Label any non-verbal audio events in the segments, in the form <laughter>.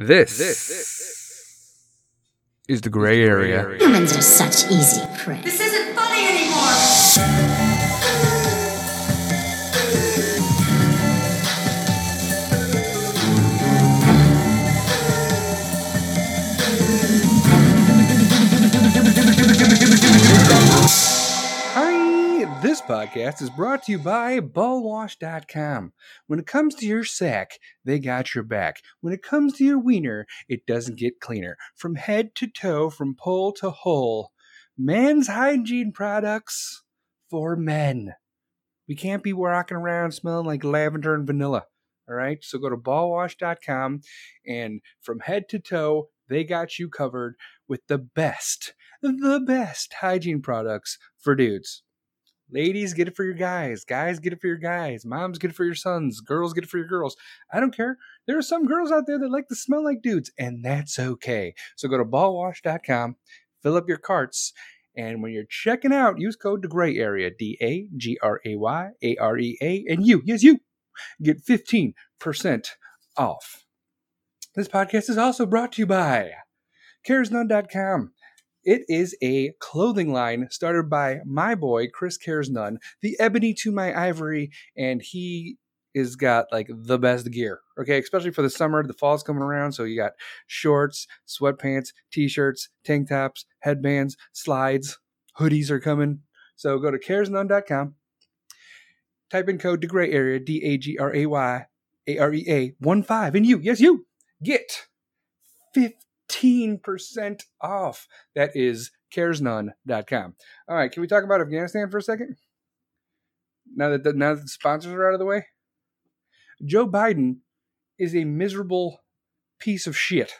This, this is the gray area. Humans are such easy prey. This isn't funny anymore! This podcast is brought to you by ballwash.com. When it comes to your sack, they got your back. When it comes to your wiener, it doesn't get cleaner. From head to toe, from pole to hole, men's hygiene products for men. We can't be walking around smelling like lavender and vanilla. All right, so go to ballwash.com and from head to toe, they got you covered with the best, the best hygiene products for dudes. Ladies, get it for your guys. Guys, get it for your guys. Moms, get it for your sons. Girls, get it for your girls. I don't care. There are some girls out there that like to smell like dudes, and that's okay. So go to ballwash.com, fill up your carts, and when you're checking out, use code the gray area, D A G R A Y A R E A, and you, yes, you, get 15% off. This podcast is also brought to you by caresnone.com. It is a clothing line started by my boy, Chris Cares None, the ebony to my ivory, and he is got like the best gear. Okay, especially for the summer, the fall's coming around, so you got shorts, sweatpants, t-shirts, tank tops, headbands, slides, hoodies are coming. So go to caresnone.com, type in code the gray area, D A G R A Y A R E A 1 5, and you, yes, you get 15% off. That is caresnone.com. All right, can we talk about Afghanistan for a second? Now that the, now that the sponsors are out of the way, Joe Biden is a miserable piece of shit.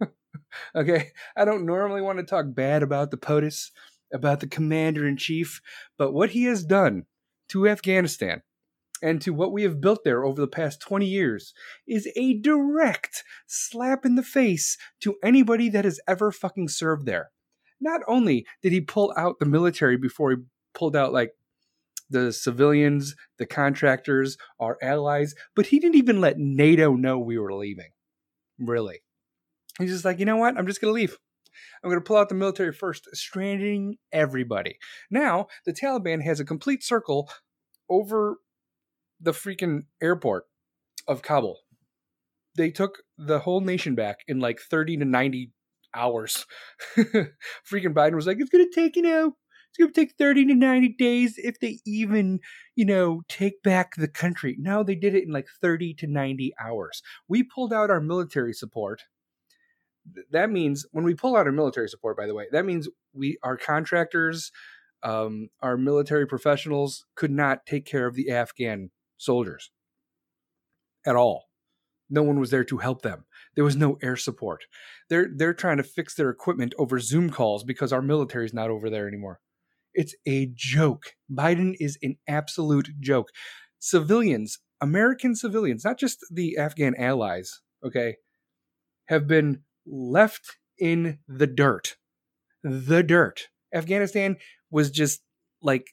<laughs> okay, I don't normally want to talk bad about the POTUS, about the commander in chief, but what he has done to Afghanistan and to what we have built there over the past 20 years is a direct slap in the face to anybody that has ever fucking served there. Not only did he pull out the military before he pulled out like the civilians, the contractors, our allies, but he didn't even let NATO know we were leaving. Really. He's just like, you know what? I'm just going to leave. I'm going to pull out the military first, stranding everybody. Now, the Taliban has a complete circle over the freaking airport of Kabul. They took the whole nation back in like 30 to 90 hours. <laughs> freaking Biden was like, it's going to take, you know, it's going to take 30 to 90 days if they even, you know, take back the country. No, they did it in like 30 to 90 hours. We pulled out our military support. That means when we pull out our military support, by the way, that means we, our contractors, um, our military professionals could not take care of the Afghan soldiers at all. No one was there to help them. There was no air support. They're they're trying to fix their equipment over Zoom calls because our military is not over there anymore. It's a joke. Biden is an absolute joke. Civilians, American civilians, not just the Afghan allies, okay, have been left in the dirt. The dirt. Afghanistan was just like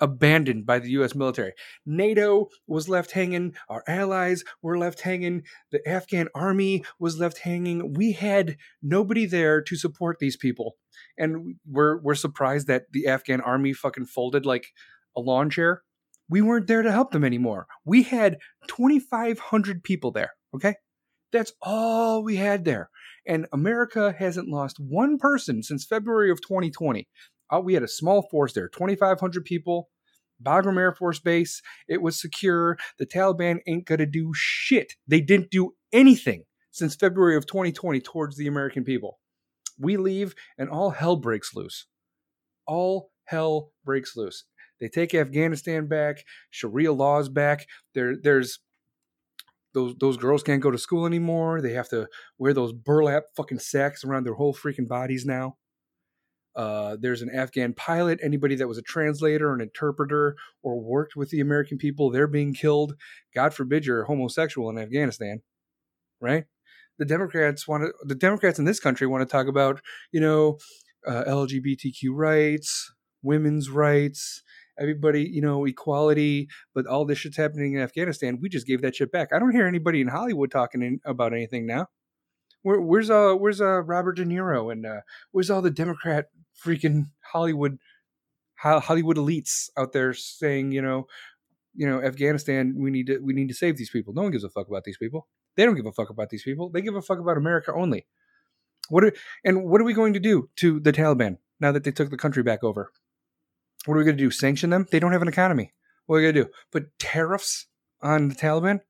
abandoned by the US military. NATO was left hanging, our allies were left hanging, the Afghan army was left hanging. We had nobody there to support these people. And we're we're surprised that the Afghan army fucking folded like a lawn chair. We weren't there to help them anymore. We had 2500 people there, okay? That's all we had there. And America hasn't lost one person since February of 2020 uh, we had a small force there 2,500 people. Bagram Air Force Base. It was secure. The Taliban ain't going to do shit. They didn't do anything since February of 2020 towards the American people. We leave and all hell breaks loose. All hell breaks loose. They take Afghanistan back, Sharia laws back. There, there's those those girls can't go to school anymore. They have to wear those burlap fucking sacks around their whole freaking bodies now. Uh, there's an Afghan pilot. Anybody that was a translator, an interpreter, or worked with the American people, they're being killed. God forbid you're homosexual in Afghanistan, right? The Democrats want to. The Democrats in this country want to talk about, you know, uh, LGBTQ rights, women's rights, everybody, you know, equality. But all this shit's happening in Afghanistan. We just gave that shit back. I don't hear anybody in Hollywood talking in, about anything now. Where, where's uh where's uh Robert De Niro and uh where's all the Democrat freaking Hollywood Hollywood elites out there saying you know you know Afghanistan we need to we need to save these people. No one gives a fuck about these people. They don't give a fuck about these people. They give a fuck about America only. What are, and what are we going to do to the Taliban now that they took the country back over? What are we going to do? Sanction them? They don't have an economy. What are we going to do? Put tariffs on the Taliban?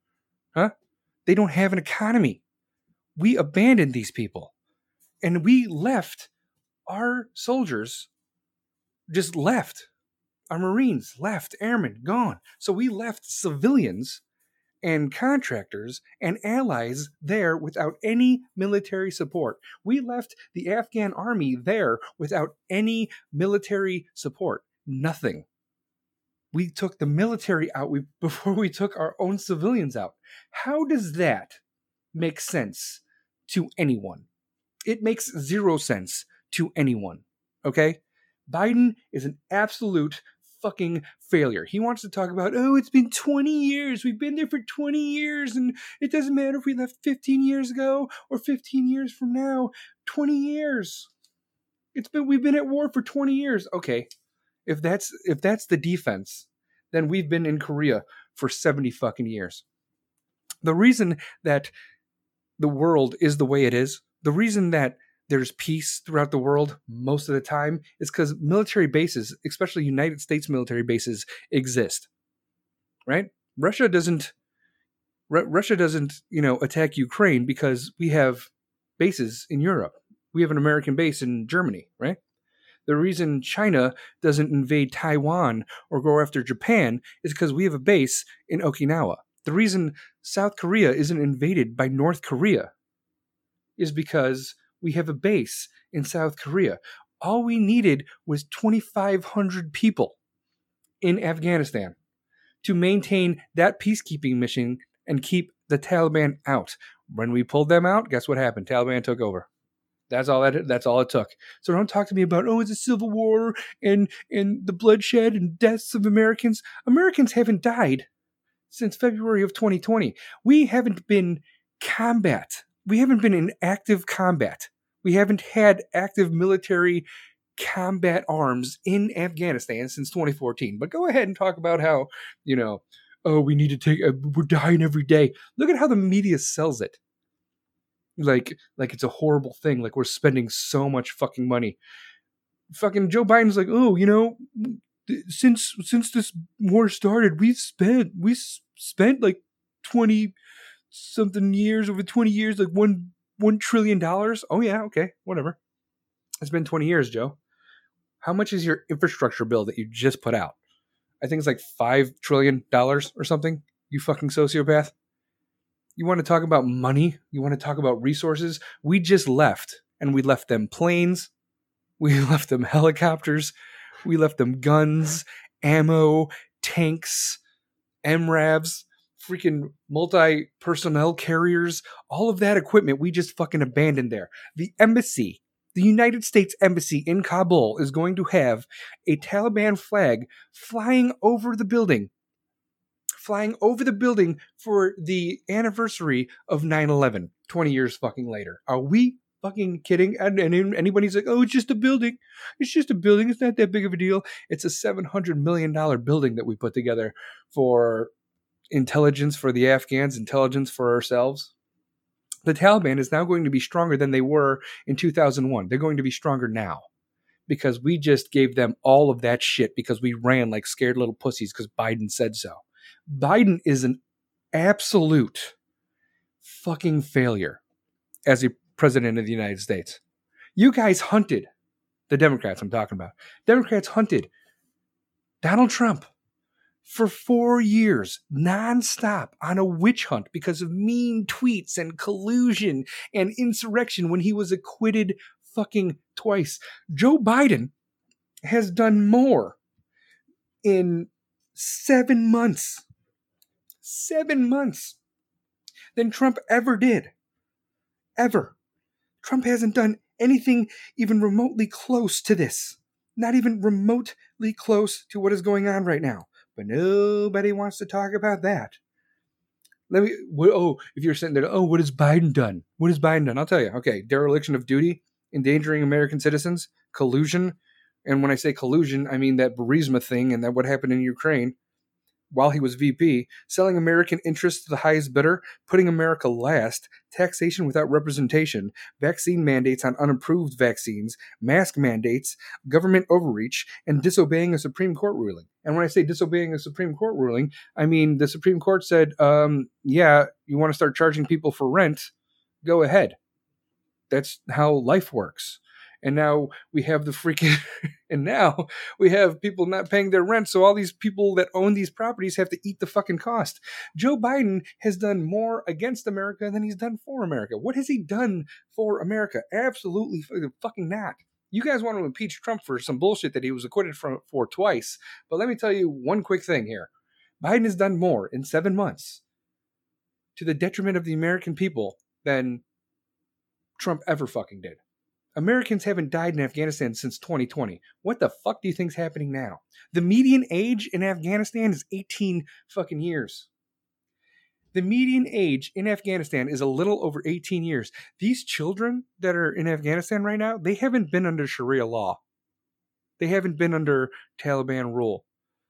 Huh? They don't have an economy. We abandoned these people. And we left our soldiers just left. Our Marines left, airmen gone. So we left civilians and contractors and allies there without any military support. We left the Afghan army there without any military support. Nothing. We took the military out we, <laughs> before we took our own civilians out. How does that make sense to anyone? It makes zero sense to anyone. Okay? Biden is an absolute fucking failure. He wants to talk about, oh, it's been 20 years. We've been there for 20 years, and it doesn't matter if we left 15 years ago or 15 years from now. 20 years. It's been we've been at war for 20 years. Okay. If that's if that's the defense, then we've been in Korea for 70 fucking years. The reason that the world is the way it is, the reason that there's peace throughout the world most of the time is because military bases, especially United States military bases, exist. Right? Russia doesn't. R- Russia doesn't, you know, attack Ukraine because we have bases in Europe. We have an American base in Germany, right? The reason China doesn't invade Taiwan or go after Japan is because we have a base in Okinawa. The reason South Korea isn't invaded by North Korea is because we have a base in South Korea. All we needed was 2,500 people in Afghanistan to maintain that peacekeeping mission and keep the Taliban out. When we pulled them out, guess what happened? Taliban took over. That's all that that's all it took. So don't talk to me about oh it's a civil war and and the bloodshed and deaths of Americans. Americans haven't died since February of 2020. We haven't been combat we haven't been in active combat. We haven't had active military combat arms in Afghanistan since 2014. But go ahead and talk about how, you know, oh, we need to take, uh, we're dying every day. Look at how the media sells it. Like, like it's a horrible thing. Like we're spending so much fucking money. Fucking Joe Biden's like, oh, you know, since since this war started, we've spent we spent like twenty something years over 20 years like one one trillion dollars? Oh yeah okay whatever. It's been 20 years joe. How much is your infrastructure bill that you just put out? I think it's like five trillion dollars or something you fucking sociopath. You want to talk about money? You want to talk about resources? We just left and we left them planes. We <laughs> left them helicopters. We left them guns ammo tanks MRAPs freaking multi personnel carriers, all of that equipment we just fucking abandoned there. The embassy, the United States Embassy in Kabul is going to have a Taliban flag flying over the building. Flying over the building for the anniversary of 9 11, 20 years fucking later. Are we fucking kidding? And, and anybody's like, oh, it's just a building. It's just a building. It's not that big of a deal. It's a $700 million building that we put together for intelligence for the Afghans, intelligence for ourselves. The Taliban is now going to be stronger than they were in 2001. They're going to be stronger now because we just gave them all of that shit because we ran like scared little pussies because Biden said so. Biden is an absolute fucking failure as a president of the United States. You guys hunted the Democrats, I'm talking about. Democrats hunted Donald Trump for four years nonstop on a witch hunt because of mean tweets and collusion and insurrection when he was acquitted fucking twice. Joe Biden has done more in seven months, seven months than Trump ever did. Ever. Trump hasn't done anything even remotely close to this. Not even remotely close to what is going on right now but nobody wants to talk about that. Let me. What, oh, if you're sitting there, oh, what has Biden done? What has Biden done? I'll tell you. Okay, dereliction of duty, endangering American citizens, collusion, and when I say collusion, I mean that Burisma thing and that what happened in Ukraine while he was VP, selling American interests to the highest bidder, putting America last, taxation without representation, vaccine mandates on unapproved vaccines, mask mandates, government overreach, and disobeying a Supreme Court ruling. And when I say disobeying a Supreme Court ruling, I mean the Supreme Court said, um, yeah, you want to start charging people for rent? Go ahead. That's how life works and now we have the freaking <laughs> and now we have people not paying their rent so all these people that own these properties have to eat the fucking cost. Joe biden has done more against america than he's done for america. What has he done for america? Absolutely fucking not. You guys want to impeach trump for some bullshit that he was acquitted from, for twice but let me tell you one quick thing here. Biden has done more in seven months to the detriment of the american people than trump ever fucking did Americans haven't died in Afghanistan since 2020. What the fuck do you think's happening now? The median age in Afghanistan is 18 fucking years. The median age in Afghanistan is a little over 18 years. These children that are in Afghanistan right now, they haven't been under Sharia law. They haven't been under Taliban rule.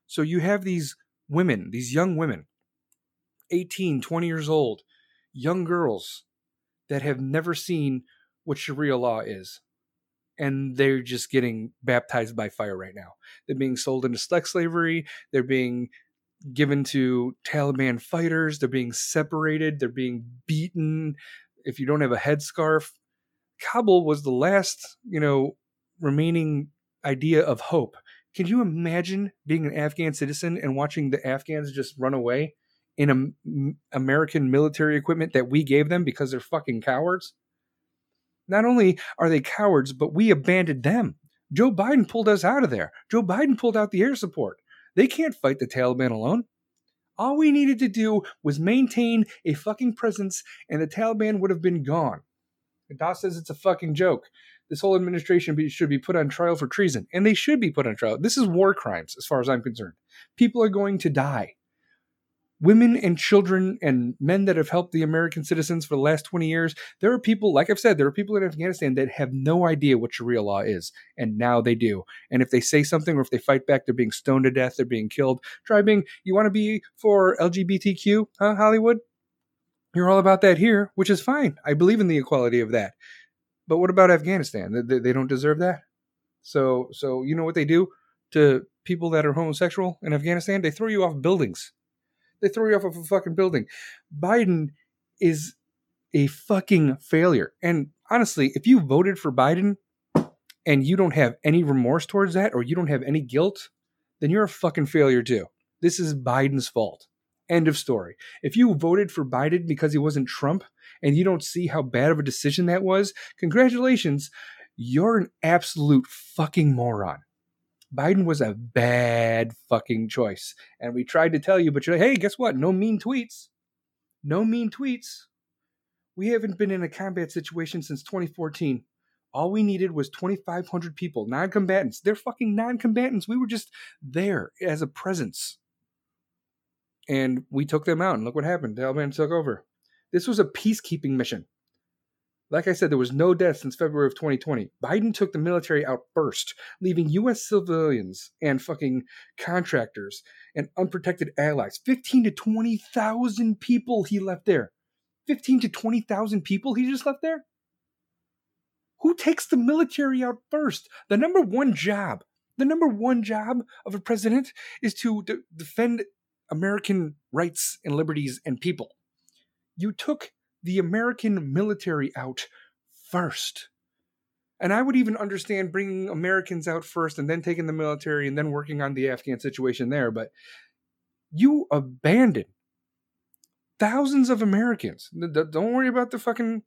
So you have these women, these young women, 18, 20 years old, young girls that have never seen what Sharia law is. And they're just getting baptized by fire right now. They're being sold into sex slavery. They're being given to Taliban fighters. They're being separated. They're being beaten. If you don't have a headscarf, Kabul was the last, you know, remaining idea of hope. Can you imagine being an Afghan citizen and watching the Afghans just run away in a, American military equipment that we gave them because they're fucking cowards? Not only are they cowards, but we abandoned them. Joe Biden pulled us out of there. Joe Biden pulled out the air support. They can't fight the Taliban alone. All we needed to do was maintain a fucking presence, and the Taliban would have been gone. Das says it's a fucking joke. This whole administration should be put on trial for treason, and they should be put on trial. This is war crimes, as far as I'm concerned. People are going to die women and children and men that have helped the American citizens for the last 20 years. There are people, like I've said, there are people in Afghanistan that have no idea what Sharia law is, and now they do. And if they say something or if they fight back, they're being stoned to death, they're being killed. Try being, you want to be for LGBTQ, huh, Hollywood? You're all about that here, which is fine. I believe in the equality of that. But what about Afghanistan? They, they don't deserve that. So, so you know what they do to people that are homosexual in Afghanistan? They throw you off buildings they throw you off of a fucking building. Biden is a fucking failure. And honestly, if you voted for Biden and you don't have any remorse towards that or you don't have any guilt, then you're a fucking failure too. This is Biden's fault. End of story. If you voted for Biden because he wasn't Trump and you don't see how bad of a decision that was, congratulations. You're an absolute fucking moron. Biden was a bad fucking choice. And we tried to tell you, but you're like, hey, guess what? No mean tweets. No mean tweets. We haven't been in a combat situation since 2014. All we needed was 2,500 people, non combatants. They're fucking non combatants. We were just there as a presence. And we took them out, and look what happened. The Taliban took over. This was a peacekeeping mission. Like I said, there was no death since February of 2020. Biden took the military out first, leaving U.S. civilians and fucking contractors and unprotected allies. 15 to 20,000 people he left there. 15 to 20,000 people he just left there? Who takes the military out first? The number one job, the number one job of a president is to de- defend American rights and liberties and people. You took the American military out first. And I would even understand bringing Americans out first and then taking the military and then working on the Afghan situation there. But you abandoned thousands of Americans. Don't worry about the fucking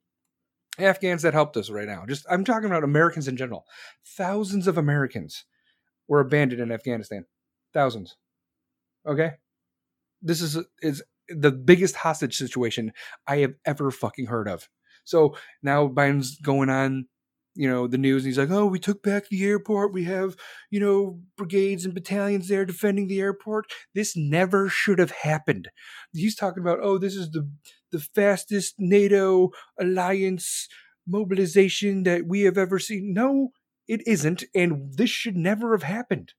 Afghans that helped us right now. Just I'm talking about Americans in general. Thousands of Americans were abandoned in Afghanistan. Thousands. Okay? This is is the biggest hostage situation I have ever fucking heard of. So now Biden's going on you know, the news. And he's like, oh, we took back the airport. We have, you know, brigades and battalions there defending the airport. This never should have happened. He's talking about, oh, this is the the fastest NATO alliance mobilization that we have ever seen. No, it isn't, and this should never have happened.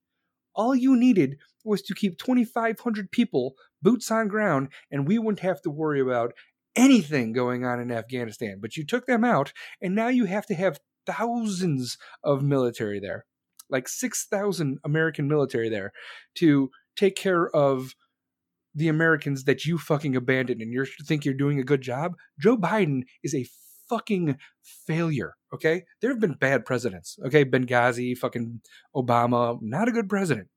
All you needed was to keep 2,500 people boots on ground, and we wouldn't have to worry about anything going on in Afghanistan. But you took them out, and now you have to have thousands of military there, like 6,000 American military there, to take care of the Americans that you fucking abandoned and you think you're doing a good job. Joe Biden is a fucking failure. Okay. There have been bad presidents. Okay. Benghazi, fucking Obama, not a good president.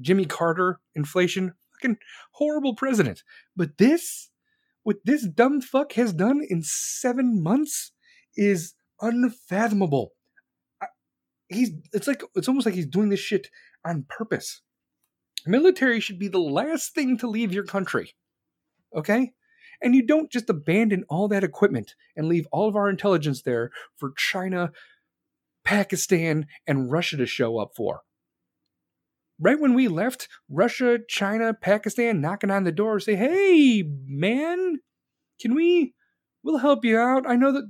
Jimmy Carter, inflation, fucking horrible president. But this, what this dumb fuck has done in seven months is unfathomable. He's, it's like, it's almost like he's doing this shit on purpose. Military should be the last thing to leave your country. Okay? And you don't just abandon all that equipment and leave all of our intelligence there for China, Pakistan, and Russia to show up for. Right when we left, Russia, China, Pakistan knocking on the door say, hey, man, can we? We'll help you out. I know that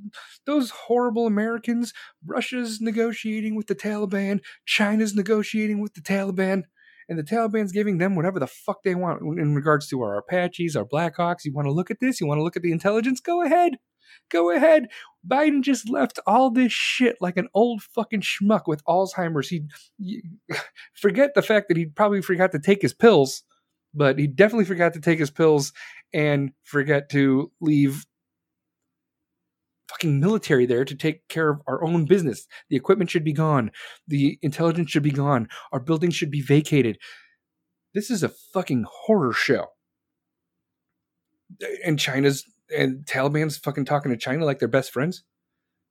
those horrible Americans, Russia's negotiating with the Taliban, China's negotiating with the Taliban and the Taliban's giving them whatever the fuck they want in regards to our Apaches, our Blackhawks. You want to look at this? You want to look at the intelligence? Go ahead. Go ahead. Biden just left all this shit like an old fucking schmuck with Alzheimer's. He <laughs> forget the fact that he probably forgot to take his pills, but he definitely forgot to take his pills and forget to leave fucking military there to take care of our own business. The equipment should be gone. The intelligence should be gone. Our building should be vacated. This is a fucking horror show. And China's and Taliban's fucking talking to China like they're best friends.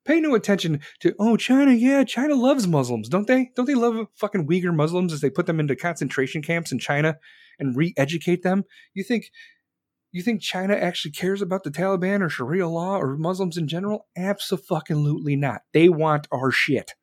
Pay no attention to oh China, yeah, China loves Muslims, don't they? Don't they love fucking Uyghur Muslims as they put them into concentration camps in China and re-educate them? You think you think China actually cares about the Taliban or Sharia law or Muslims in general? Absolutely not. They want our shit.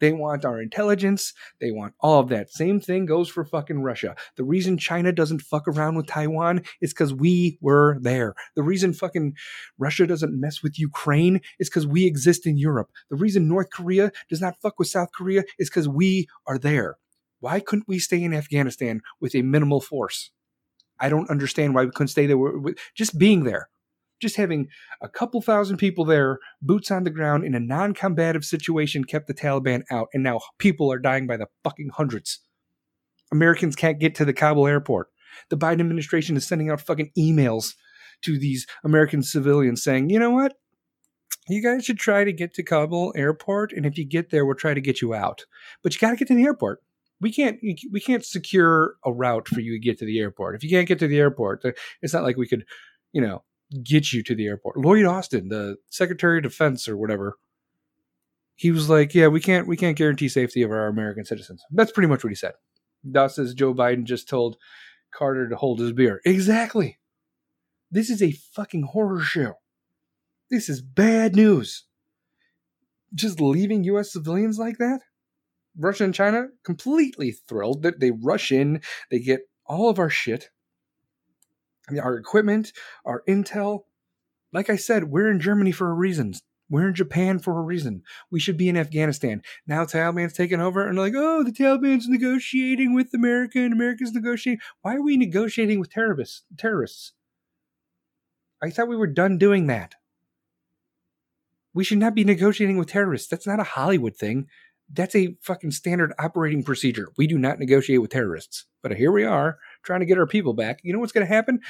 They want our intelligence. They want all of that. Same thing goes for fucking Russia. The reason China doesn't fuck around with Taiwan is because we were there. The reason fucking Russia doesn't mess with Ukraine is because we exist in Europe. The reason North Korea does not fuck with South Korea is because we are there. Why couldn't we stay in Afghanistan with a minimal force? I don't understand why we couldn't stay there. Just being there, just having a couple thousand people there, boots on the ground in a non combative situation kept the Taliban out. And now people are dying by the fucking hundreds. Americans can't get to the Kabul airport. The Biden administration is sending out fucking emails to these American civilians saying, you know what? You guys should try to get to Kabul airport. And if you get there, we'll try to get you out. But you got to get to the airport we can't we can't secure a route for you to get to the airport. If you can't get to the airport, it's not like we could, you know, get you to the airport. Lloyd Austin, the Secretary of Defense or whatever, he was like, "Yeah, we can't we can't guarantee safety of our American citizens." That's pretty much what he said. Dot says Joe Biden just told Carter to hold his beer. Exactly. This is a fucking horror show. This is bad news. Just leaving U.S. civilians like that? Russia and China completely thrilled that they rush in, they get all of our shit, our equipment, our intel. Like I said, we're in Germany for a reason. We're in Japan for a reason. We should be in Afghanistan. Now Taliban's taken over and like, oh, the Taliban's negotiating with America and America's negotiating. Why are we negotiating with terrorists? Terrorists. I thought we were done doing that. We should not be negotiating with terrorists. That's not a Hollywood thing. That's a fucking standard operating procedure. We do not negotiate with terrorists. But here we are trying to get our people back. You know what's going to happen?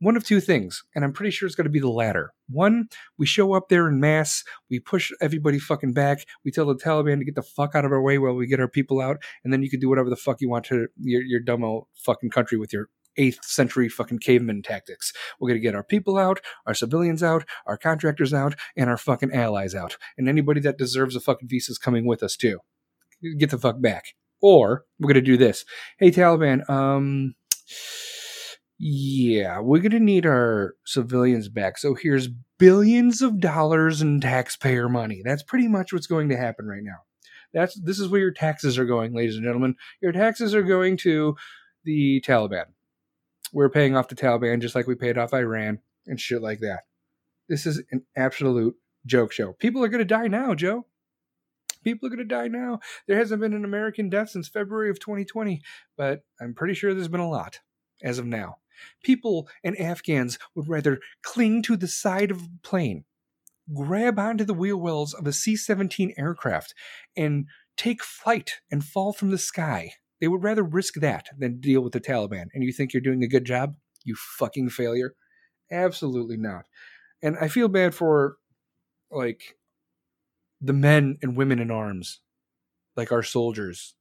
One of two things, and I'm pretty sure it's going to be the latter. One, we show up there in mass, we push everybody fucking back, we tell the Taliban to get the fuck out of our way while we get our people out, and then you can do whatever the fuck you want to your, your dumb old fucking country with your eighth century fucking caveman tactics. We're going to get our people out, our civilians out, our contractors out, and our fucking allies out. And anybody that deserves a fucking visa is coming with us too. Get the fuck back. Or we're going to do this. Hey, Taliban, um, yeah, we're going to need our civilians back. So here's billions of dollars in taxpayer money. That's pretty much what's going to happen right now. That's this is where your taxes are going, ladies and gentlemen. Your taxes are going to the Taliban. We're paying off the Taliban just like we paid off Iran and shit like that. This is an absolute joke show. People are going to die now, Joe. People are going to die now. There hasn't been an American death since February of 2020, but I'm pretty sure there's been a lot as of now. People and Afghans would rather cling to the side of a plane, grab onto the wheel wells of a C 17 aircraft, and take flight and fall from the sky. They would rather risk that than deal with the Taliban. And you think you're doing a good job? You fucking failure. Absolutely not. And I feel bad for like the men and women in arms, like our soldiers.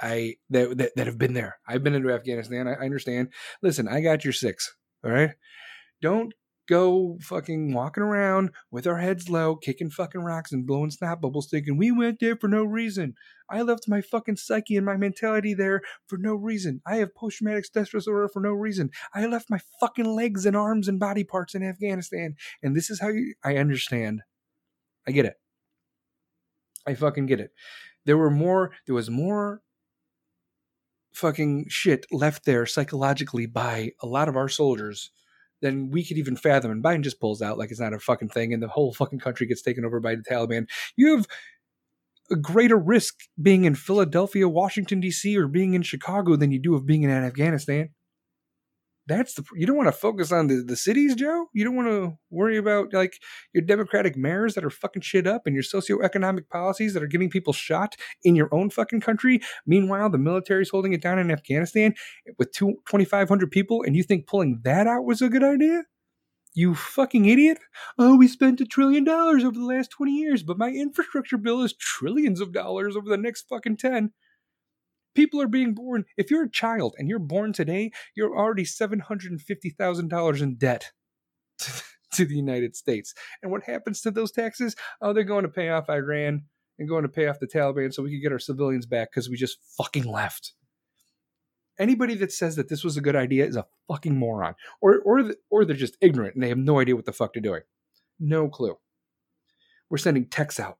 I that that, that have been there. I've been into Afghanistan. I, I understand. Listen, I got your six. All right. Don't go fucking walking around with our heads low, kicking fucking rocks and blowing snap bubbles, thinking we went there for no reason. I left my fucking psyche and my mentality there for no reason. I have post traumatic stress disorder for no reason. I left my fucking legs and arms and body parts in Afghanistan. And this is how you, I understand. I get it. I fucking get it. There were more, there was more fucking shit left there psychologically by a lot of our soldiers than we could even fathom. And Biden just pulls out like it's not a fucking thing, and the whole fucking country gets taken over by the Taliban. You have a greater risk being in Philadelphia, Washington, D.C., or being in Chicago than you do of being in Afghanistan. That's the you don't want to focus on the, the cities, Joe. You don't want to worry about like your democratic mayors that are fucking shit up and your socioeconomic policies that are getting people shot in your own fucking country. Meanwhile, the military's holding it down in Afghanistan with two, 2,500 people, and you think pulling that out was a good idea? You fucking idiot. Oh, we spent a trillion dollars over the last 20 years, but my infrastructure bill is trillions of dollars over the next fucking 10. People are being born. If you're a child and you're born today, you're already $750,000 in debt <laughs> to the United States. And what happens to those taxes? Oh, they're going to pay off Iran and going to pay off the Taliban so we can get our civilians back because we just fucking left. Anybody that says that this was a good idea is a fucking moron, or or or they're just ignorant and they have no idea what the fuck they're doing. No clue. We're sending texts out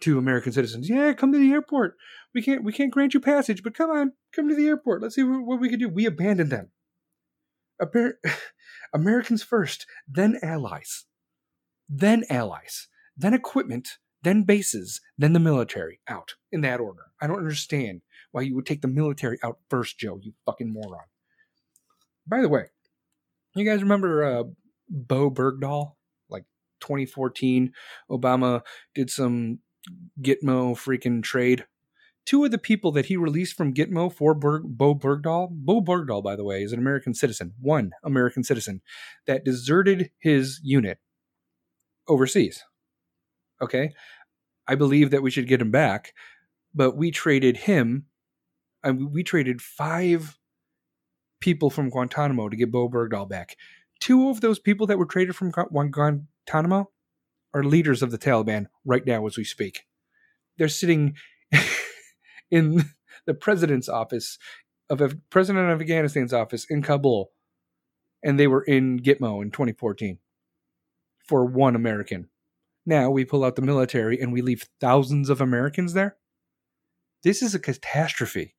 to American citizens. Yeah, come to the airport. We can't we can't grant you passage, but come on, come to the airport. Let's see what, we can do. We abandoned them. <laughs> Americans first, then allies, then allies, then equipment, then bases, then the military out in that order. I don't understand why you would take the military out first, Joe. You fucking moron. By the way, you guys remember uh, Bowe Bergdahl? Like 2014, Obama did some Gitmo freaking trade. Two of the people that he released from Gitmo for Berg, Bowe Bergdahl, Bowe Bergdahl, by the way, is an American citizen, one American citizen that deserted his unit overseas. Okay. I believe that we should get him back, but we traded him, and we traded five people from Guantanamo to get Bowe Bergdahl back. Two of those people that were traded from Guantanamo are leaders of the Taliban right now as we speak. They're sitting <laughs> in the president's office of a president of Afghanistan's office in Kabul, and they were in Gitmo in 2014 for one American. Now we pull out the military and we leave thousands of Americans there. This is a catastrophe.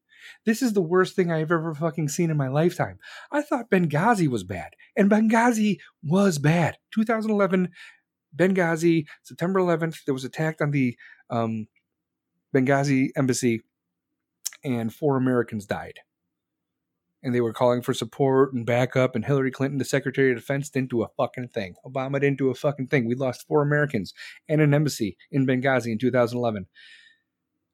This is the worst thing I've ever fucking seen in my lifetime. I thought Benghazi was bad, and Benghazi was bad. 2011 Benghazi, September 11th, there was attacked on the um, Benghazi embassy, and four Americans died. And they were calling for support and backup, and Hillary Clinton, the Secretary of Defense, didn't do a fucking thing. Obama didn't do a fucking thing. We lost four Americans and an embassy in Benghazi in 2011.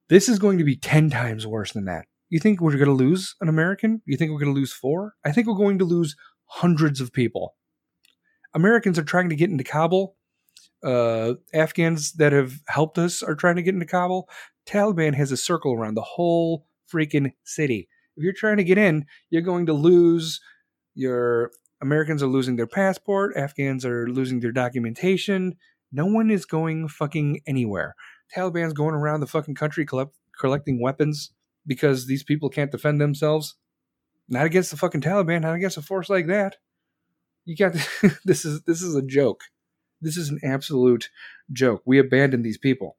This is going to be 10 times worse than that. You think we're going to lose an American? You think we're going to lose four? I think we're going to lose hundreds of people. Americans are trying to get into Kabul uh, Afghans that have helped us are trying to get into Kabul. Taliban has a circle around the whole freaking city. If you're trying to get in, you're going to lose your Americans are losing their passport, Afghans are losing their documentation. No one is going fucking anywhere. Taliban's going around the fucking country collect, collecting weapons because these people can't defend themselves. Not against the fucking Taliban, not against a force like that. You got <laughs> this is this is a joke. This is an absolute joke. We abandoned these people.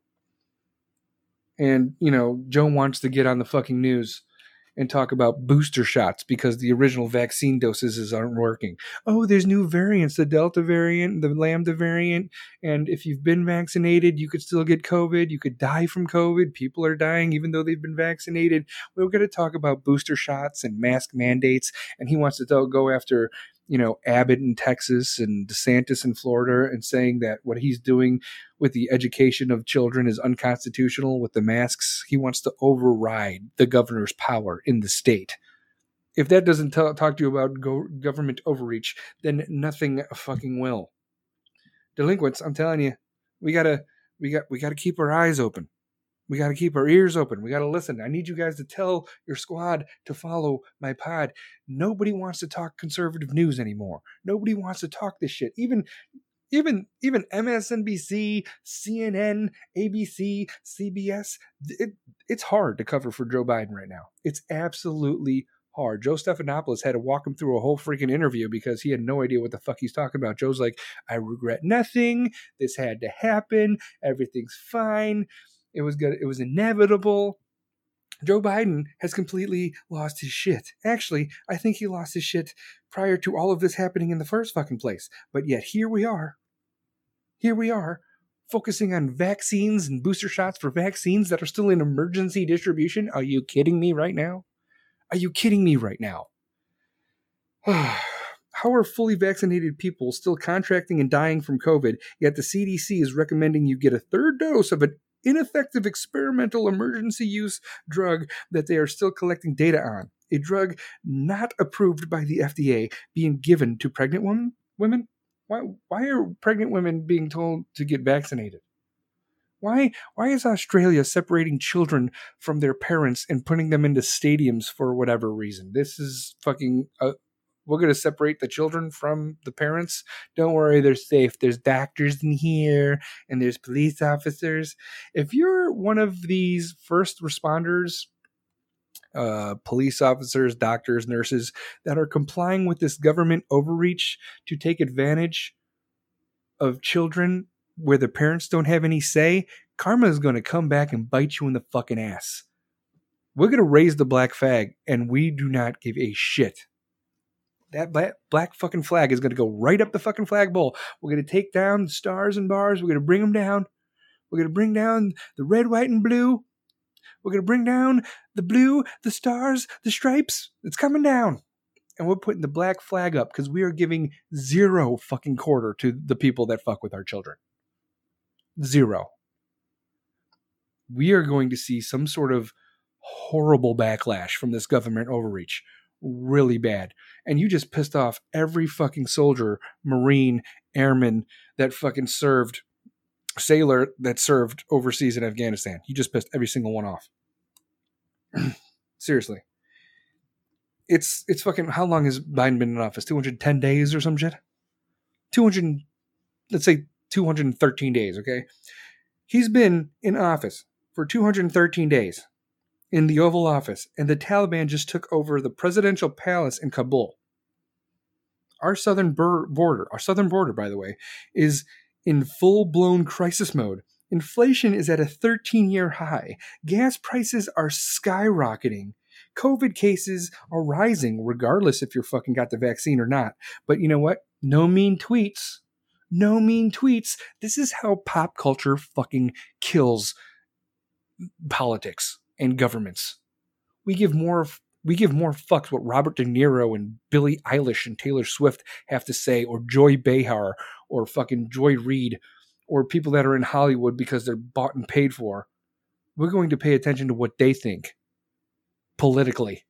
And, you know, Joe wants to get on the fucking news and talk about booster shots because the original vaccine doses aren't working. Oh, there's new variants, the Delta variant, the Lambda variant, and if you've been vaccinated, you could still get COVID. You could die from COVID. People are dying even though they've been vaccinated. We're going to talk about booster shots and mask mandates, and he wants to go after you know, Abbott in Texas and DeSantis in Florida and saying that what he's doing with the education of children is unconstitutional with the masks. He wants to override the governor's power in the state. If that doesn't talk to you about go- government overreach, then nothing fucking will. Delinquents, I'm telling you, we gotta we got we gotta keep our eyes open. We got to keep our ears open. We got to listen. I need you guys to tell your squad to follow my pod. Nobody wants to talk conservative news anymore. Nobody wants to talk this shit. Even even even MSNBC, CNN, ABC, CBS, it, it's hard to cover for Joe Biden right now. It's absolutely hard. Joe Stephanopoulos had to walk him through a whole freaking interview because he had no idea what the fuck he's talking about. Joe's like, I regret nothing. This had to happen. Everything's fine. It was good. It was inevitable. Joe Biden has completely lost his shit. Actually, I think he lost his shit prior to all of this happening in the first fucking place. But yet here we are. Here we are, focusing on vaccines and booster shots for vaccines that are still in emergency distribution. Are you kidding me right now? Are you kidding me right now? <sighs> How are fully vaccinated people still contracting and dying from COVID, yet the CDC is recommending you get a third dose of an ineffective experimental emergency use drug that they are still collecting data on. A drug not approved by the FDA being given to pregnant women? Women? Why, why are pregnant women being told to get vaccinated? Why, why is Australia separating children from their parents and putting them into stadiums for whatever reason? This is fucking uh, we're going to separate the children from the parents. Don't worry, they're safe. There's doctors in here and there's police officers. If you're one of these first responders, uh, police officers, doctors, nurses that are complying with this government overreach to take advantage of children where the parents don't have any say, karma is going to come back and bite you in the fucking ass. We're going to raise the black flag and we do not give a shit that black, black fucking flag is going to go right up the fucking flagpole. We're going to take down the stars and bars. We're going to bring them down. We're going to bring down the red, white, and blue. We're going to bring down the blue, the stars, the stripes. It's coming down. And we're putting the black flag up because we are giving zero fucking quarter to the people that fuck with our children. Zero. We are going to see some sort of horrible backlash from this government overreach really bad. And you just pissed off every fucking soldier, Marine, Airman that fucking served, sailor that served overseas in Afghanistan. You just pissed every single one off. <clears throat> Seriously. It's it's fucking how long has Biden been in office? 210 days or some shit? 200 let's say 213 days, okay? He's been in office for 213 days in the Oval Office, and the Taliban just took over the presidential palace in Kabul. Our southern border, our southern border, by the way, is in full blown crisis mode. Inflation is at a 13 year high. Gas prices are skyrocketing. COVID cases are rising, regardless if you're fucking got the vaccine or not. But you know what? No mean tweets. No mean tweets. This is how pop culture fucking kills politics and governments. We give more we give more fucks what Robert De Niro and Billie Eilish and Taylor Swift have to say, or Joy Behar, or fucking Joy Reid, or people that are in Hollywood because they're bought and paid for. We're going to pay attention to what they think politically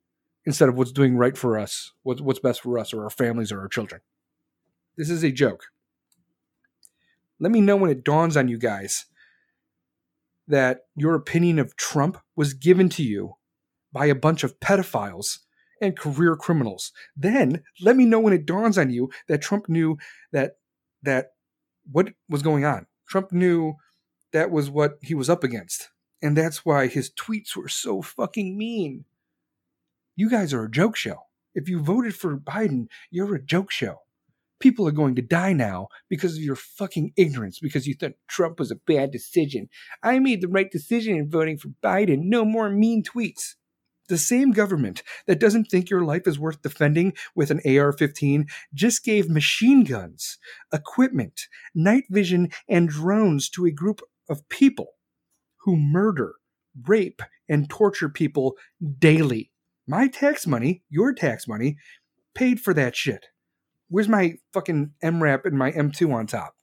instead of what's doing right for us, what's best for us or our families or our children. This is a joke. Let me know when it dawns on you guys that your opinion of Trump was given to you by a bunch of pedophiles and career criminals. Then let me know when it dawns on you that Trump knew that that what was going on. Trump knew that was what he was up against. And that's why his tweets were so fucking mean. You guys are a joke show. If you voted for Biden, you're a joke show. People are going to die now because of your fucking ignorance, because you thought Trump was a bad decision. I made the right decision in voting for Biden. No more mean tweets. The same government that doesn't think your life is worth defending with an AR 15 just gave machine guns, equipment, night vision, and drones to a group of people who murder, rape, and torture people daily. My tax money, your tax money, paid for that shit. Where's my fucking MRAP and my M2 on top?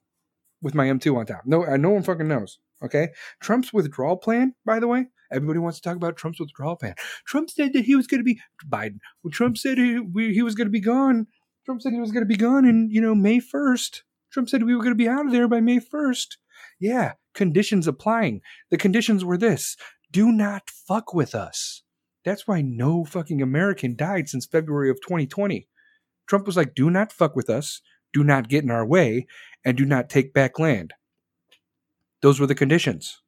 With my M2 on top. No, uh, no one fucking knows. Okay? Trump's withdrawal plan, by the way, everybody wants to talk about Trump's withdrawal plan. Trump said that he was going to be Biden. Trump said he, he was going to be gone, Trump said he was going to be gone in, you know, May 1st. Trump said we were going to be out of there by May 1st. Yeah, conditions applying. The conditions were this do not fuck with us. That's why no fucking American died since February of 2020. Trump was like, do not fuck with us, do not get in our way, and do not take back land. Those were the conditions.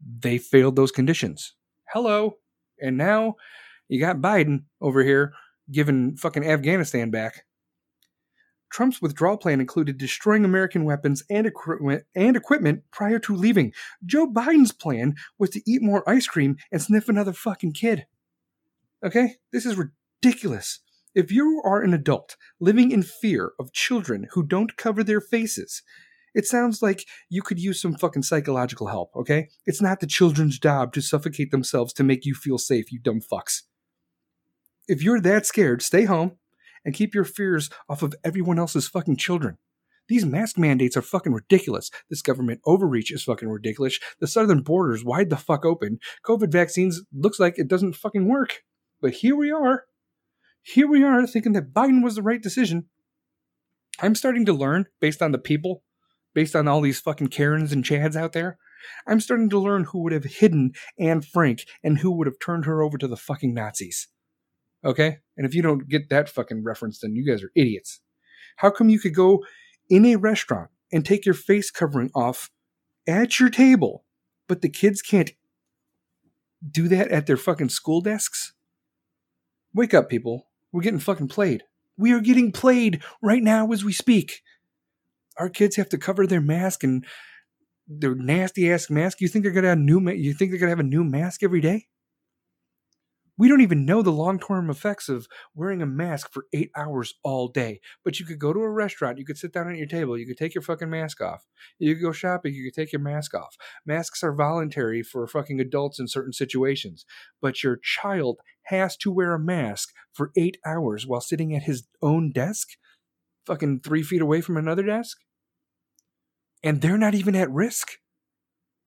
They failed those conditions. Hello. And now you got Biden over here giving fucking Afghanistan back. Trump's withdrawal plan included destroying American weapons and equipment, and equipment prior to leaving. Joe Biden's plan was to eat more ice cream and sniff another fucking kid. Okay? This is ridiculous. If you are an adult living in fear of children who don't cover their faces, it sounds like you could use some fucking psychological help, okay? It's not the children's job to suffocate themselves to make you feel safe, you dumb fucks. If you're that scared, stay home and keep your fears off of everyone else's fucking children. These mask mandates are fucking ridiculous. This government overreach is fucking ridiculous. The southern borders wide the fuck open. COVID vaccines looks like it doesn't fucking work. But here we are. Here we are thinking that Biden was the right decision. I'm starting to learn based on the people based on all these fucking Karens and Chads out there. I'm starting to learn who would have hidden Anne Frank and who would have turned her over to the fucking Nazis. Okay? And if you don't get that fucking reference, then you guys are idiots. How come you could go in a restaurant and take your face covering off at your table, but the kids can't do that at their fucking school desks? Wake up, people. We're getting fucking played. We are getting played right now as we speak our kids have to cover their mask and their nasty ass mask. You think they're gonna have new? You think they're gonna have a new mask every day? We don't even know the long term effects of wearing a mask for eight hours all day. But you could go to a restaurant, you could sit down at your table, you could take your fucking mask off. You could go shopping, you could take your mask off. Masks are voluntary for fucking adults in certain situations. But your child has to wear a mask for eight hours while sitting at his own desk, fucking three feet away from another desk? and they're not even at risk.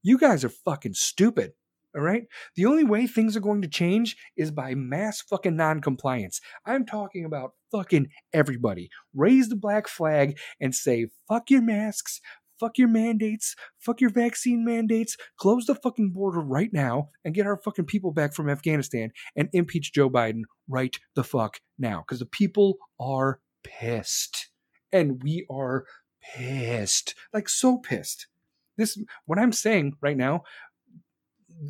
You guys are fucking stupid. All right? The only way things are going to change is by mass fucking non-compliance. I'm talking about fucking everybody. Raise the black flag and say, fuck your masks, fuck your mandates, fuck your vaccine mandates, close the fucking border right now and get our fucking people back from Afghanistan and impeach Joe Biden right the fuck now. Because the people are pissed. And we are pissed, like so pissed. This what I'm saying right now.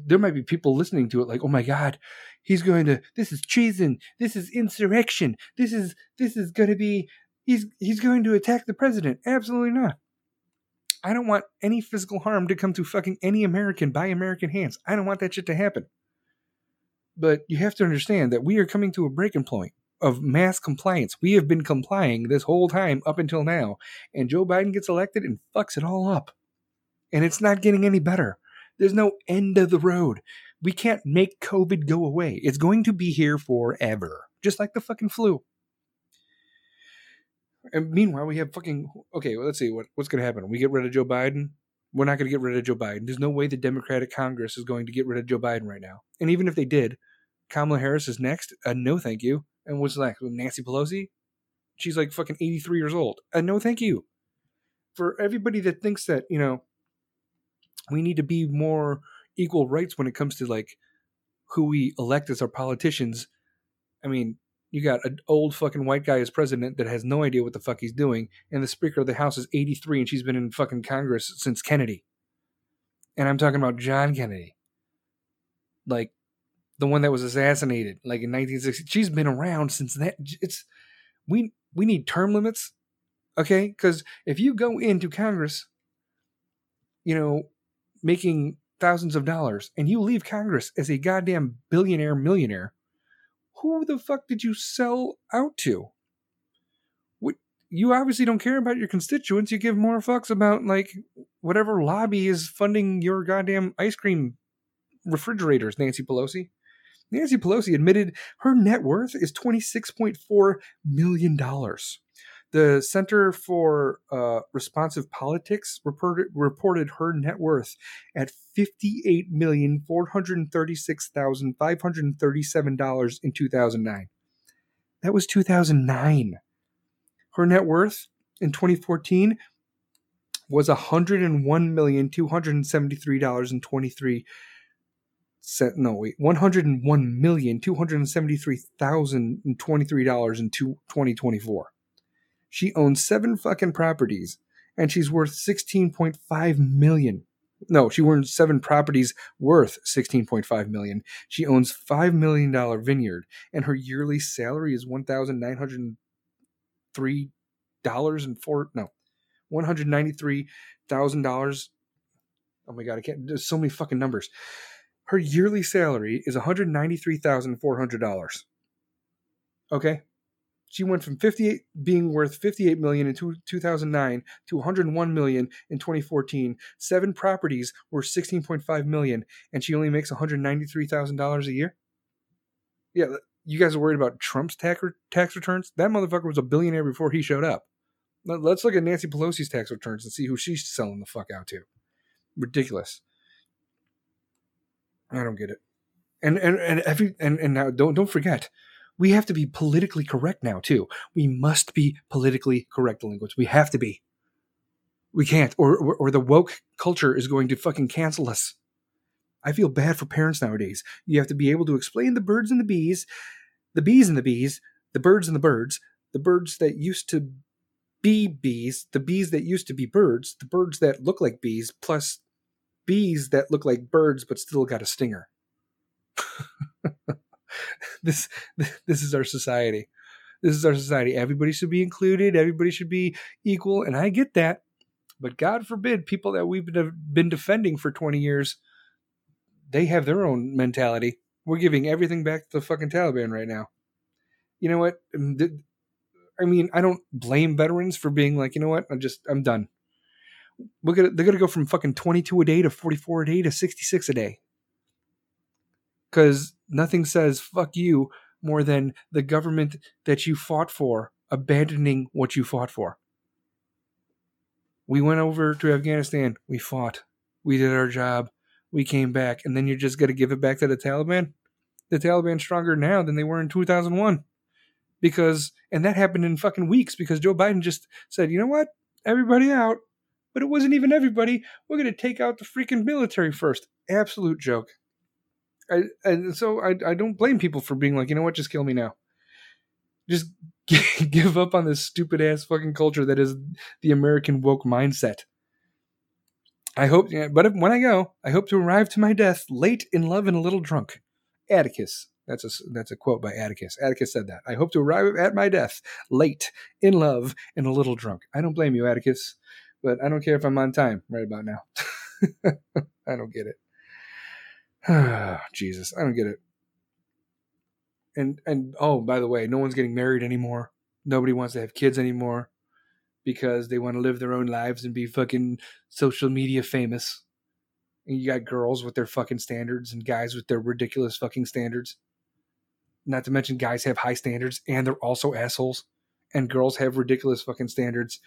There might be people listening to it like, "Oh my god, he's going to. This is treason. This is insurrection. This is this is going to be. He's he's going to attack the president." Absolutely not. I don't want any physical harm to come to fucking any American by American hands. I don't want that shit to happen. But you have to understand that we are coming to a breaking point of mass compliance. We have been complying this whole time up until now, and Joe Biden gets elected and fucks it all up. And it's not getting any better. There's no end of the road. We can't make COVID go away. It's going to be here forever, just like the fucking flu. And meanwhile, we have fucking okay. Well, let's see what what's going to happen. We get rid of Joe Biden. We're not going to get rid of Joe Biden. There's no way the Democratic Congress is going to get rid of Joe Biden right now. And even if they did, Kamala Harris is next. Uh, no, thank you. And what's like Nancy Pelosi? She's like fucking 83 years old. Uh, no, thank you. For everybody that thinks that, you know, we need to be more equal rights when it comes to like who we elect as our politicians. I mean, you got an old fucking white guy as president that has no idea what the fuck he's doing, and the Speaker of the House is 83 and she's been in fucking Congress since Kennedy. And I'm talking about John Kennedy. Like, the one that was assassinated like in 1960 she's been around since that it's we we need term limits Okay? Because if you go into Congress, you know, making thousands of dollars and you leave Congress as a goddamn billionaire millionaire, who the fuck did you sell out to? What you obviously don't care about your constituents. You give more fucks about like whatever lobby is funding your goddamn ice cream refrigerators, Nancy Pelosi. Nancy Pelosi admitted her net worth is $26.4 million. The Center for uh, Responsive Politics reported, reported her net worth at $58,436,537 in 2009. That was 2009. Her net worth in 2014 was $101,273.23 no wait one hundred and one million two hundred and seventy three thousand and twenty three dollars in two, 2024 she owns seven fucking properties and she's worth 16.5 million no she owns seven properties worth 16.5 million she owns five million dollar vineyard and her yearly salary is one thousand nine hundred three dollars and four no one hundred ninety three thousand dollars oh my god i can't there's so many fucking numbers her yearly salary is $193,400. Okay? She went from 58 being worth 58 million in two, 2009 to 101 million in 2014. Seven properties were 16.5 million and she only makes $193,000 a year? Yeah, you guys are worried about Trump's tax tax returns? That motherfucker was a billionaire before he showed up. Let's look at Nancy Pelosi's tax returns and see who she's selling the fuck out to. Ridiculous. I don't get it. And and and every and, and now don't don't forget, we have to be politically correct now too. We must be politically correct, delinquents. We have to be. We can't, or or the woke culture is going to fucking cancel us. I feel bad for parents nowadays. You have to be able to explain the birds and the bees, the bees and the bees, the birds and the birds, the birds that used to be bees, the bees that used to be birds, the birds that look like bees, plus bees that look like birds but still got a stinger. <laughs> <laughs> this this is our society. This is our society. Everybody should be included. Everybody should be equal, and I get that. But God forbid, people that we've been defending for 20 years, they have their own mentality. We're giving everything back to the fucking Taliban right now. You know what? I mean, I don't blame veterans for being like, you know what? I'm just, I'm done we're gonna they're gonna go from fucking 22 a day to 44 a day to 66 a day because nothing says fuck you more than the government that you fought for abandoning what you fought for. We went over to afghanistan. We fought. We did our job. We came back. And then you're just gonna give it back to the taliban? The taliban stronger now than they were in 2001 because and that happened in fucking weeks because joe biden just said you know what? Everybody out. But it wasn't even everybody. We're going to take out the freaking military first. Absolute joke. And so I, I don't blame people for being like, you know what, just kill me now. Just <laughs> give up on this stupid ass fucking culture that is the American woke mindset. I hope, but if, when I go, I hope to arrive to my death late in love and a little drunk. Atticus. That's a that's a quote by Atticus. Atticus said that. I hope to arrive at my death late in love and a little drunk. I don't blame you, Atticus but I don't care if I'm on time right about now. <laughs> I don't get it. <sighs> Jesus, I don't get it. And and oh, by the way, no one's getting married anymore. Nobody wants to have kids anymore because they want to live their own lives and be fucking social media famous. And you got girls with their fucking standards and guys with their ridiculous fucking standards. Not to mention guys have high standards and they're also assholes. And girls have ridiculous fucking standards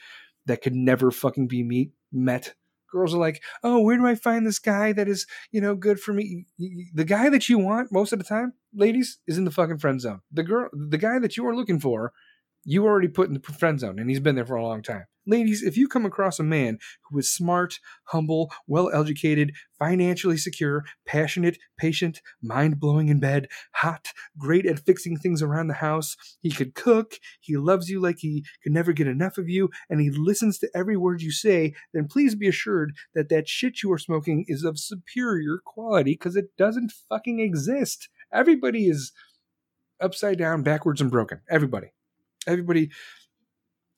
that could never fucking be meet, met. Girls are like, oh, where do I find this guy that is, you know, good for me? The guy that you want most of the time, ladies, is in the fucking friend zone. The girl, the guy that you are looking for you already put in the friend zone and he's been there for a long time. Ladies, if you come across a man who is smart, humble, well educated, financially secure, passionate, patient, mind blowing in bed, hot, great at fixing things around the house, he could cook, he loves you like he could never get enough of you, and he listens to every word you say, then please be assured that that shit you are smoking is of superior quality because it doesn't fucking exist. Everybody is upside down, backwards, and broken. Everybody everybody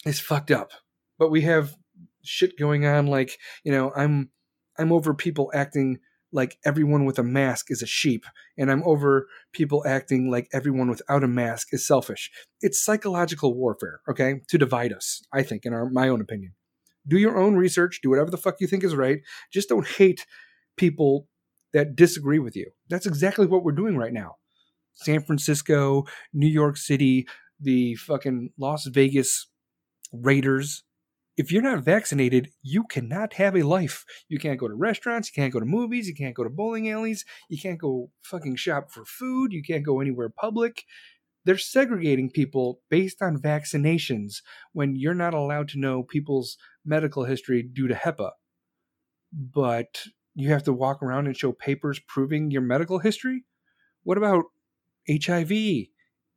is fucked up. But we have shit going on like you know i'm i'm over people acting like everyone with a mask is a sheep and i'm over people acting like everyone without a mask is selfish. It's psychological warfare okay to divide us i think in our my own opinion. Do your own research do whatever the fuck you think is right. Just don't hate people that disagree with you. That's exactly what we're doing right now. San francisco new york city the fucking las vegas raiders if you're not vaccinated, you cannot have a life. You can't go to restaurants, you can't go to movies, you can't go to bowling alleys, you can't go fucking shop for food, you can't go anywhere public. They're segregating people based on vaccinations when you're not allowed to know people's medical history due to HIPAA. But you have to walk around and show papers proving your medical history? What about HIV,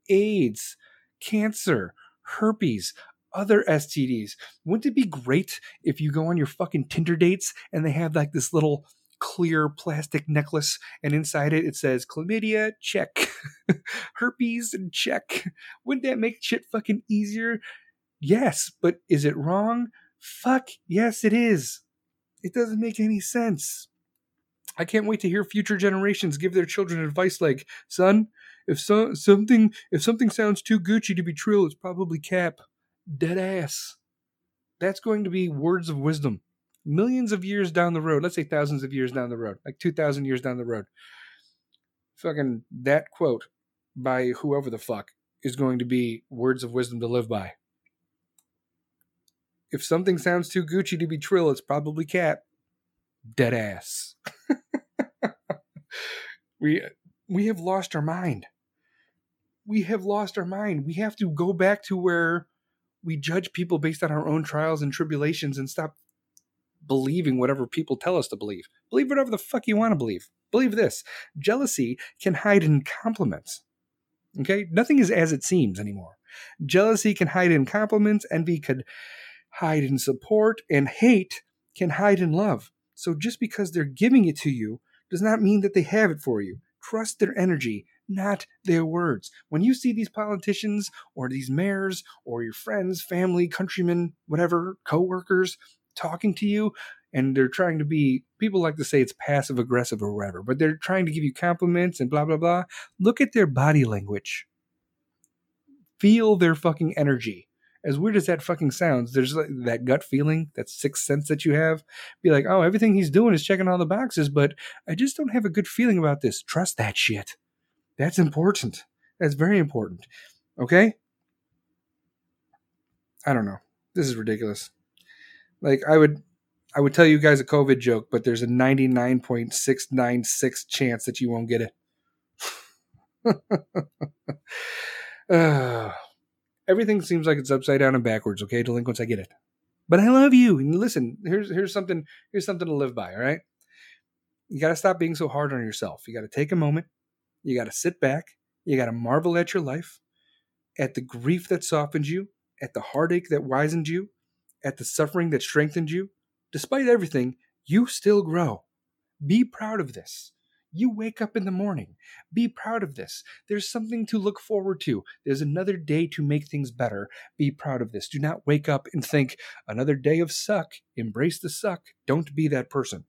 AIDS, cancer, herpes, other STDs. Wouldn't it be great if you go on your fucking Tinder dates and they have like this little clear plastic necklace and inside it it says chlamydia check. <laughs> Herpes check. Wouldn't that make shit fucking easier? Yes but is it wrong? Fuck yes it is. It doesn't make any sense. I can't wait to hear future generations give their children advice like son if so, something if something sounds too gucci to be true it's probably cap dead ass. That's going to be words of wisdom. Millions of years down the road, let's say thousands of years down the road, like 2,000 years down the road. Fucking that quote by whoever the fuck is going to be words of wisdom to live by. If something sounds too Gucci to be Trill, it's probably Cat. Dead ass. <laughs> we we have lost our mind. We have lost our mind. We have to go back to where we judge people based on our own trials and tribulations and stop believing whatever people tell us to believe. Believe whatever the fuck you want to believe. Believe this jealousy can hide in compliments. Okay? Nothing is as it seems anymore. Jealousy can hide in compliments, envy could hide in support, and hate can hide in love. So just because they're giving it to you does not mean that they have it for you. Trust their energy not their words. When you see these politicians or these mayors or your friends, family, countrymen, whatever, coworkers talking to you, and they're trying to be people like to say it's passive aggressive or whatever, but they're trying to give you compliments and blah blah blah. Look at their body language. Feel their fucking energy. As weird as that fucking sounds, there's like that gut feeling, that sixth sense that you have. Be like, oh, everything he's doing is checking all the boxes, but I just don't have a good feeling about this. Trust that shit. That's important. That's very important. Okay? I don't know. This is ridiculous. Like I would I would tell you guys a COVID joke, but there's a 99.696 chance that you won't get it. <laughs> uh, everything seems like it's upside down and backwards, okay, delinquents, I get it. But I love you. And listen, here's here's something here's something to live by, all right? You got to stop being so hard on yourself. You got to take a moment you got to sit back. You got to marvel at your life, at the grief that softened you, at the heartache that wizened you, at the suffering that strengthened you. Despite everything, you still grow. Be proud of this. You wake up in the morning. Be proud of this. There's something to look forward to. There's another day to make things better. Be proud of this. Do not wake up and think, another day of suck. Embrace the suck. Don't be that person.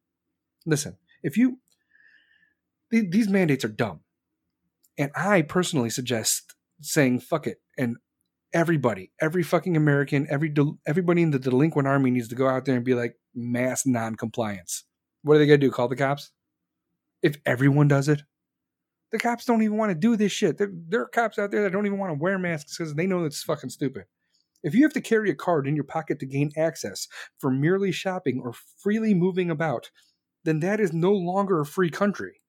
Listen, if you, these mandates are dumb. And I personally suggest saying fuck it and everybody, every fucking American, every del- everybody in the delinquent army needs to go out there and be like mass non-compliance. What are they gonna do? Call the cops? If everyone does it, the cops don't even want to do this shit. There, there are cops out there that don't even want to wear masks because they know it's fucking stupid. If you have to carry a card in your pocket to gain access for merely shopping or freely moving about, then that is no longer a free country.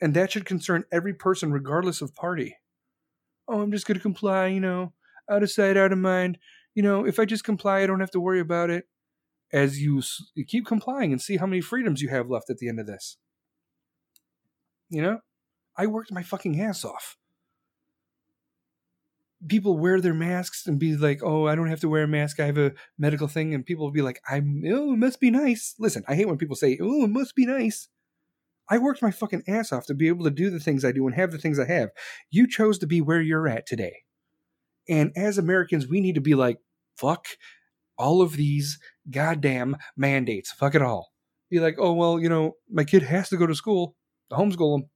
And that should concern every person, regardless of party. Oh, I'm just going to comply, you know, out of sight, out of mind. You know, if I just comply, I don't have to worry about it. As you, you keep complying and see how many freedoms you have left at the end of this. You know, I worked my fucking ass off. People wear their masks and be like, "Oh, I don't have to wear a mask. I have a medical thing," and people will be like, "I'm oh, it must be nice." Listen, I hate when people say, "Oh, it must be nice." I worked my fucking ass off to be able to do the things I do and have the things I have. You chose to be where you're at today. And as Americans, we need to be like, fuck, all of these goddamn mandates. Fuck it all. Be like, oh well, you know, my kid has to go to school. Homeschool them.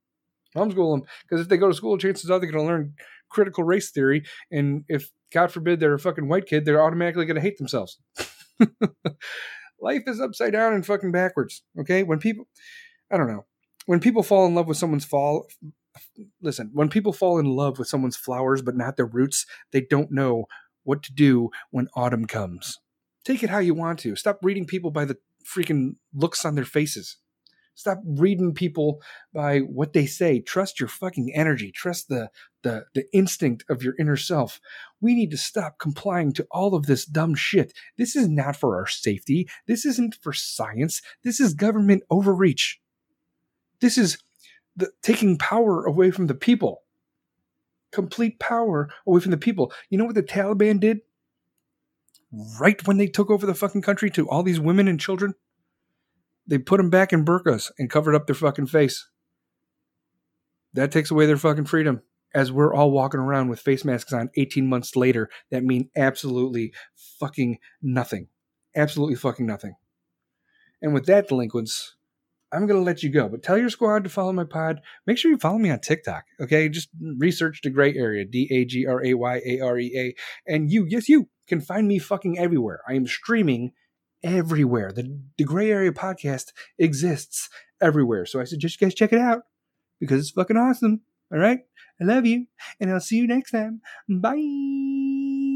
Homeschool them because if they go to school, chances are they're going to learn critical race theory, and if God forbid they're a fucking white kid, they're automatically going to hate themselves. <laughs> Life is upside down and fucking backwards. Okay, when people, I don't know, when people fall in love with someone's fall. Listen, when people fall in love with someone's flowers but not their roots, they don't know what to do when autumn comes. Take it how you want to. Stop reading people by the freaking looks on their faces. Stop reading people by what they say. Trust your fucking energy. Trust the, the, the instinct of your inner self. We need to stop complying to all of this dumb shit. This is not for our safety. This isn't for science. This is government overreach. This is the, taking power away from the people. Complete power away from the people. You know what the Taliban did? Right when they took over the fucking country to all these women and children? They put them back in burqas and covered up their fucking face. That takes away their fucking freedom. As we're all walking around with face masks on 18 months later, that mean absolutely fucking nothing. Absolutely fucking nothing. And with that, delinquents, I'm going to let you go. But tell your squad to follow my pod. Make sure you follow me on TikTok. Okay. Just research the gray area D A G R A Y A R E A. And you, yes, you can find me fucking everywhere. I am streaming everywhere. The, the Gray Area podcast exists everywhere. So I suggest you guys check it out because it's fucking awesome. All right. I love you. And I'll see you next time. Bye.